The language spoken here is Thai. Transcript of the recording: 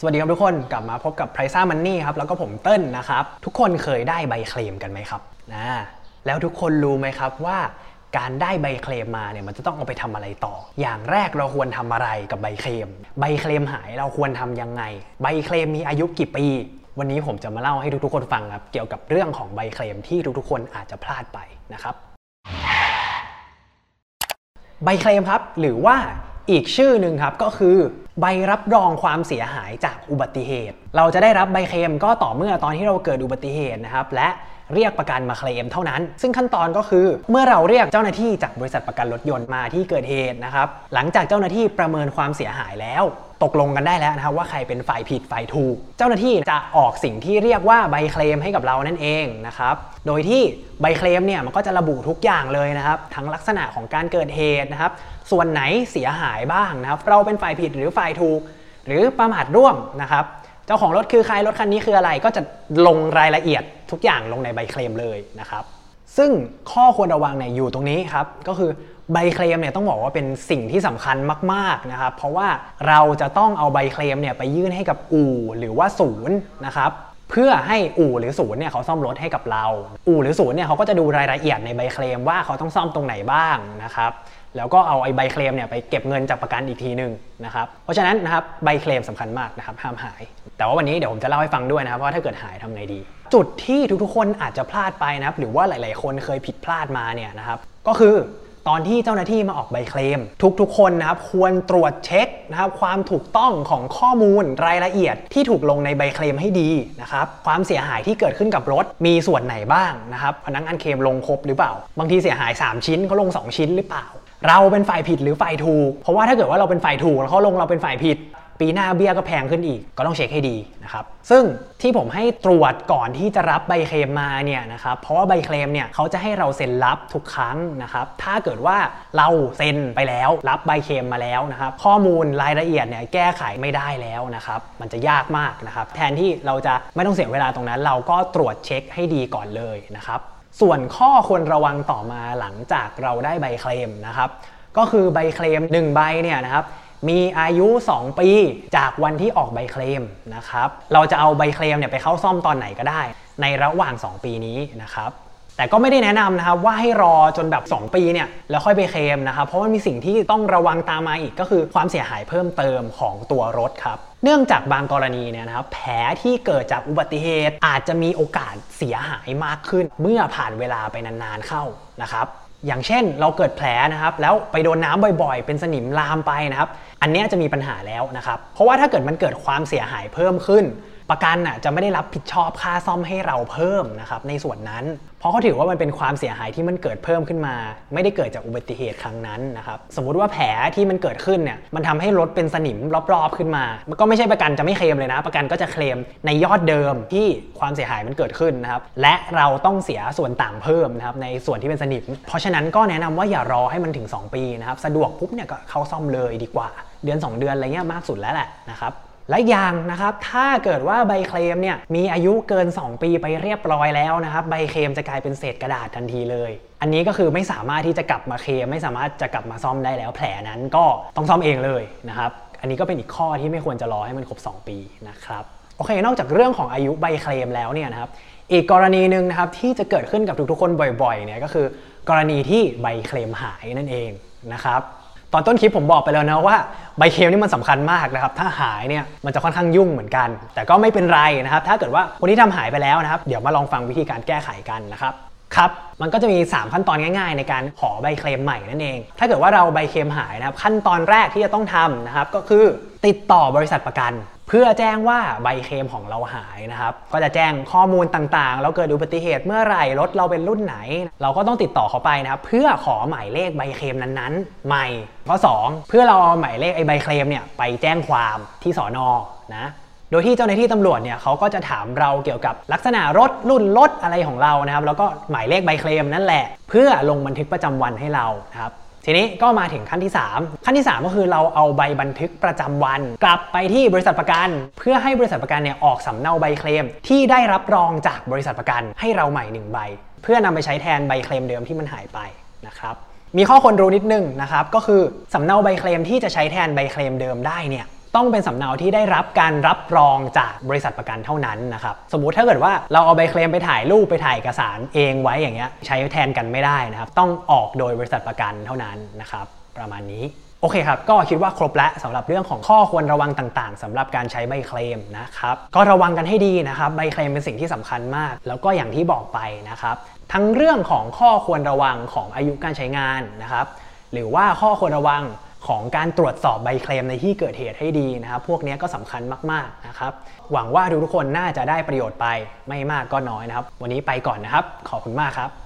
สวัสดีครับทุกคนกลับมาพบกับ p r i ซ่ามันนี่ครับแล้วก็ผมเติ้ลนะครับ ทุกคนเคยได้ใบเคลมกันไหมครับนะแล้วทุกคนรู้ไหมครับว่าการได้ใบเคลมมาเนี่ยมันจะต้องเอาไปทำอะไรต่อ อย่างแรกเราควรทำอะไรกับใบเคลม ใบเคลมหายเราควรทำยังไง ใบเคลมมีอายุกี่ปี วันนี้ผมจะมาเล่าให้ทุกๆคนฟังครับเกี่ยวกับเรื่องของใบเคลมที่ทุกๆ คนอาจจะพลาดไปนะครับ ใบเคลมครับหรือว่าอีกชื่อหนึ่งครับก็คือ ใบรับรองความเสียหายจากอุบัติเหตุ เราจะได้รับใบเคลมก็ต่อเมื่อตอนที่เราเกิดอุบัติเหตุนะครับและเรียกประกันมาเคลมเท่านั้น ซึ่งขั้นตอนก็คือ เมื่อเราเรียกเจ้าหน้าที่จากบริษัทประกันรถยนต์มาที่เกิดเหตุนะครับ หลังจากเจ้าหน้าที่ประเมินความเสียหายแล้ว ตกลงกันได้แล้วนะครับว่าใครเป็นฝ่ายผิดฝ่ายถูก เจ้าหน้าที่จะออกสิ่งที่เรียกว่าใบเคลมให้กับเรานั่นเองนะครับ โดยที่ใบเคลมเนี่ยมันก็จะระบุทุกอย่างเลยนะครับ ทั้งลักษณะของการเกิดเหตุนะครับ ส่วนไหนเสียหายบ้างนะครับ เราเป็นฝ่ายผิดหรือฝ่ายถูก หรือประมาทร่วมนะครับ เจ้าของรถคือใครรถคันนี้คืออะไรก็จะลงรายละเอียดทุกอย่างลงในใบเคลมเลยนะครับ ซึ่งข้อควรระวังเนี่ยอยู่ตรงนี้ครับก็คือใบเคลมเนี่ยต้องบอกว่าเป็นสิ่งที่สำคัญมากๆนะครับ เพราะว่าเราจะต้องเอาใบเคลมเนี่ยไปยื่นให้กับอู่หรือว่าศูนย์นะครับ เพื่อให้อู่หรือศูนย์เนี่ยเขาซ่อมรถให้กับเรา อู่หรือศูนย์เนี่ยเขาก็จะดูรายละเอียดในใบเคลมว่าเขาต้องซ่อมตรงไหนบ้างนะครับแล้วก็เอาไอ้ใบเคลมเนี่ยไปเก็บเงินจากประกันอีกทีหนึ่งนะครับเพราะฉะนั้นนะครับใบเคลมสำคัญมากนะครับห้ามหาย แต่ว่าวันนี้เดี๋ยวผมจะเล่าให้ฟังด้วยนะครับว่าถ้าเกิดหายทำไงดี จุดที่ทุกๆคนอาจจะพลาดไปนะครับหรือว่าหลาย ๆ คนเคยผิดพลาดมาเนี่ยนะครับก็คือ ตอนที่เจ้าหน้าที่มาออกใบเคลม ทุกๆ คนนะครับควรตรวจเช็คนะครับความถูกต้องของข้อมูลรายละเอียดที่ถูกลงในใบเคลมให้ดีนะครับความเสียหายที่เกิดขึ้นกับรถมีส่วนไหนบ้างนะครับพนักงานเคลมลงครบหรือเปล่า บางทีเสียหาย 3 ชิ้นเขาลง 2 ชิ้นหรือเปล่า เราเป็นฝ่ายผิดหรือฝ่ายถูก เพราะว่าถ้าเกิดว่าเราเป็นฝ่ายถูกแล้วเขาลงเราเป็นฝ่ายผิด ปีหน้าเบี้ยก็แพงขึ้นอีก ก็ต้องเช็คให้ดีนะครับ ซึ่งที่ผมให้ตรวจก่อนที่จะรับใบเคลมมาเนี่ยนะครับ เพราะว่าใบเคลมเนี่ยเขาจะให้เราเซ็นรับทุกครั้งนะครับ ถ้าเกิดว่าเราเซ็นไปแล้วรับใบเคลมมาแล้วนะครับ ข้อมูลรายละเอียดเนี่ยแก้ไขไม่ได้แล้วนะครับ มันจะยากมากนะครับ แทนที่เราจะไม่ต้องเสียเวลาตรงนั้น เราก็ตรวจเช็คให้ดีก่อนเลยนะครับ ส่วนข้อควรระวังต่อมาหลังจากเราได้ใบเคลมนะครับ ก็คือใบเคลม1ใบเนี่ยนะครับ มีอายุ 2 ปีจากวันที่ออกใบเคลมนะครับ เราจะเอาใบเคลมเนี่ยไปเข้าซ่อมตอนไหนก็ได้ ในระหว่าง 2 ปีนี้นะครับแต่ก็ไม่ได้แนะนำนะครับว่าให้รอจนแบบ 2 ปีเนี่ยแล้วค่อยไปเคลมนะครับเพราะว่ามีสิ่งที่ต้องระวังตามมาอีกก็คือความเสียหายเพิ่มเติมของตัวรถครับ เนื่องจากบางกรณีเนี่ยนะครับแผลที่เกิดจากอุบัติเหตุอาจจะมีโอกาสเสียหายมากขึ้น เมื่อผ่านเวลาไปนานๆเข้านะครับ อย่างเช่นเราเกิดแผลนะครับแล้วไปโดนน้ำบ่อยๆ เป็นสนิมลามไปนะครับ อันนี้จะมีปัญหาแล้วนะครับ เพราะว่าถ้าเกิดมันเกิดความเสียหายเพิ่มขึ้น ประกันน่ะจะไม่ได้รับผิดชอบค่าซ่อมให้เราเพิ่มนะครับในส่วนนั้น เพราะเขาถือว่ามันเป็นความเสียหายที่มันเกิดเพิ่มขึ้นมา ไม่ได้เกิดจากอุบัติเหตุครั้งนั้นนะครับสมมุติว่าแผลที่มันเกิดขึ้นเนี่ยมันทำให้รถเป็นสนิมรอบๆขึ้นมา มันก็ไม่ใช่ประกันจะไม่เคลมเลยนะ ประกันก็จะเคลมในยอดเดิมที่ความเสียหายมันเกิดขึ้นนะครับและเราต้องเสียส่วนต่างเพิ่มนะครับในส่วนที่เป็นสนิม เพราะฉะนั้นก็แนะนำว่าอย่ารอให้มันถึง 2 ปีนะครับสะดวกปุ๊บเนี่ยก็เข้าซ่อมเลยดีกว่า เดือน 2 เดือนอะไรเงี้ยมากสุดแล้วแหละนะครับ และอย่างนะครับถ้าเกิดว่าใบเคลมเนี่ยมีอายุเกิน 2 ปีไปเรียบร้อยแล้วนะครับใบเคลมจะกลายเป็นเศษกระดาษทันทีเลย อันนี้ก็คือไม่สามารถที่จะกลับมาเคลมไม่สามารถจะกลับมาซ่อมได้แล้ว แผลนั้นก็ต้องซ่อมเองเลยนะครับอันนี้ก็เป็นอีกข้อที่ไม่ควรจะรอให้มันครบ 2 ปีนะครับโอเคนอกจากเรื่องของอายุใบเคลมแล้วเนี่ยนะครับอีกกรณีหนึ่งนะครับที่จะเกิดขึ้นกับทุกๆคนบ่อยๆเนี่ยก็คือกรณีที่ใบเคลมหายนั่นเองนะครับ อนต้นคลิปผมบอกไปแล้วนะว่าใบเคลมนี่มันสำคัญมากนะครับ ถ้าหายเนี่ยมันจะค่อนข้างยุ่งเหมือนกัน แต่ก็ไม่เป็นไรนะครับ ถ้าเกิดว่าคนที่ทำหายไปแล้วนะครับ เดี๋ยวมาลองฟังวิธีการแก้ไขกันนะครับครับ มันก็จะมี 3 ขั้นตอนง่ายๆ ในการขอใบเคลมใหม่นั่นเอง ถ้าเกิดว่าเราใบเคลมหายนะครับ ขั้นตอนแรกที่จะต้องทำนะครับ ก็คือติดต่อบริษัทประกัน เพื่อแจ้งว่าใบเคลมของเราหายนะครับ ก็จะแจ้งข้อมูลต่างๆ เราเกิดอุบัติเหตุเมื่อไหร่รถเราเป็นรุ่นไหน เราก็ต้องติดต่อเขาไปนะครับ เพื่อขอหมายเลขใบเคลมนั้นๆ ใหม่ ข้อ 2 เพื่อเราเอาหมายเลขไอ้ใบเคลมเนี่ยไปแจ้งความที่สอนอนะโดยที่เจ้าหน้าที่ตำรวจเนี่ยเขาก็จะถามเราเกี่ยวกับลักษณะรถรุ่นรถอะไรของเรานะครับ แล้วก็หมายเลขใบเคลมนั่นแหละ เพื่อลงบันทึกประจำวันให้เรานะครับ ทีนี้ก็มาถึงขั้นที่ 3 ขั้นที่ 3 ก็คือเราเอาใบบันทึกประจำวัน กลับไปที่บริษัทประกัน เพื่อให้บริษัทประกันเนี่ยออกสำเนาใบเคลม ที่ได้รับรองจากบริษัทประกันให้เราใหม่หนึ่งใบ เพื่อนำไปใช้แทนใบเคลมเดิมที่มันหายไปนะครับมีข้อควรรู้นิดนึงนะครับก็คือสำเนาใบเคลมที่จะใช้แทนใบเคลมเดิมได้เนี่ย ต้องเป็นสำเนาที่ได้รับการรับรองจากบริษัทประกันเท่านั้นนะครับสมมุติถ้าเกิดว่าเราเอาใบเคลมไปถ่ายรูปไปถ่ายเอกสารเองไว้อย่างเงี้ยใช้แทนกันไม่ได้นะครับ ต้องออกโดยบริษัทประกันเท่านั้นนะครับประมาณนี้โอเคครับ ก็คิดว่าครบแล้วสำหรับเรื่องของข้อควรระวังต่างๆสำหรับการใช้ใบเคลมนะครับ ก็ระวังกันให้ดีนะครับ ใบเคลมเป็นสิ่งที่สำคัญมาก แล้วก็อย่างที่บอกไปนะครับ ทั้งเรื่องของข้อควรระวังของอายุการใช้งานนะครับ หรือว่าข้อควรระวัง ของการตรวจสอบใบเคลมในที่เกิดเหตุให้ดีนะครับ พวกนี้ก็สำคัญมากๆนะครับ หวังว่าทุกๆคนน่าจะได้ประโยชน์ไปไม่มากก็น้อยนะครับ วันนี้ไปก่อนนะครับ ขอบคุณมากครับ